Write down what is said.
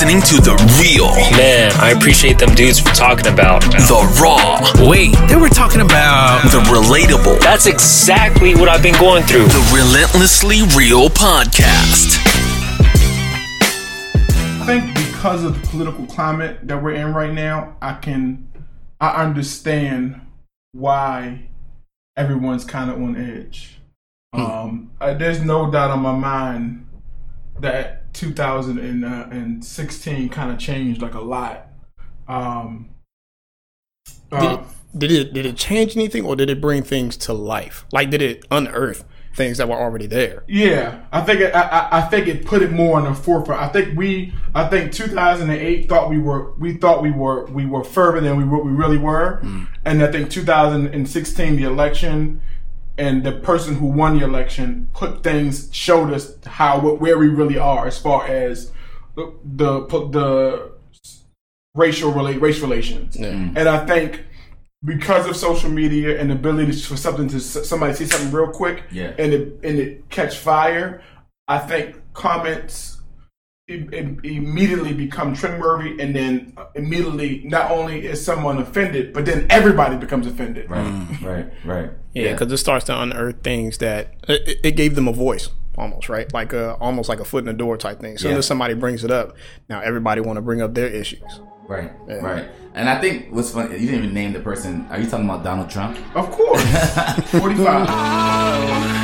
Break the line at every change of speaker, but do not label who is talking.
listening to the real,
Man, I appreciate them dudes for talking about.
the raw,
Wait, they were talking about.
the relatable,
That's exactly what I've been going through.
the relentlessly real podcast.
I think because of the political climate that we're in right now, I can I understand why everyone's kind of on edge. Um, uh, there's no doubt on my mind that 2016 kind of changed like a lot. Um, uh,
Did it did it change anything or did it bring things to life? Like did it unearth things that were already there?
Yeah, I think it, I, I- think it put it more on the forefront. I think we, I think 2008 thought we were, we thought we were, we were further than we what we really were, and I think 2016 the election and the person who won the election put things showed us how where we really are as far as the the, the racial relate race relations, mm. and I think because of social media and the ability for something to somebody see something real quick
Yeah.
and it and it catch fire, I think comments immediately become trend worthy, and then uh, immediately not only is someone offended, but then everybody becomes offended.
Right, right, right.
Yeah, because it starts to unearth things that it, it gave them a voice almost, right? Like a almost like a foot in the door type thing. so soon
Yeah.
as somebody brings it up, now everybody want to bring up their issues.
Right, right. And I think what's funny, you didn't even name the person. Are you talking about Donald Trump?
Of course, forty five.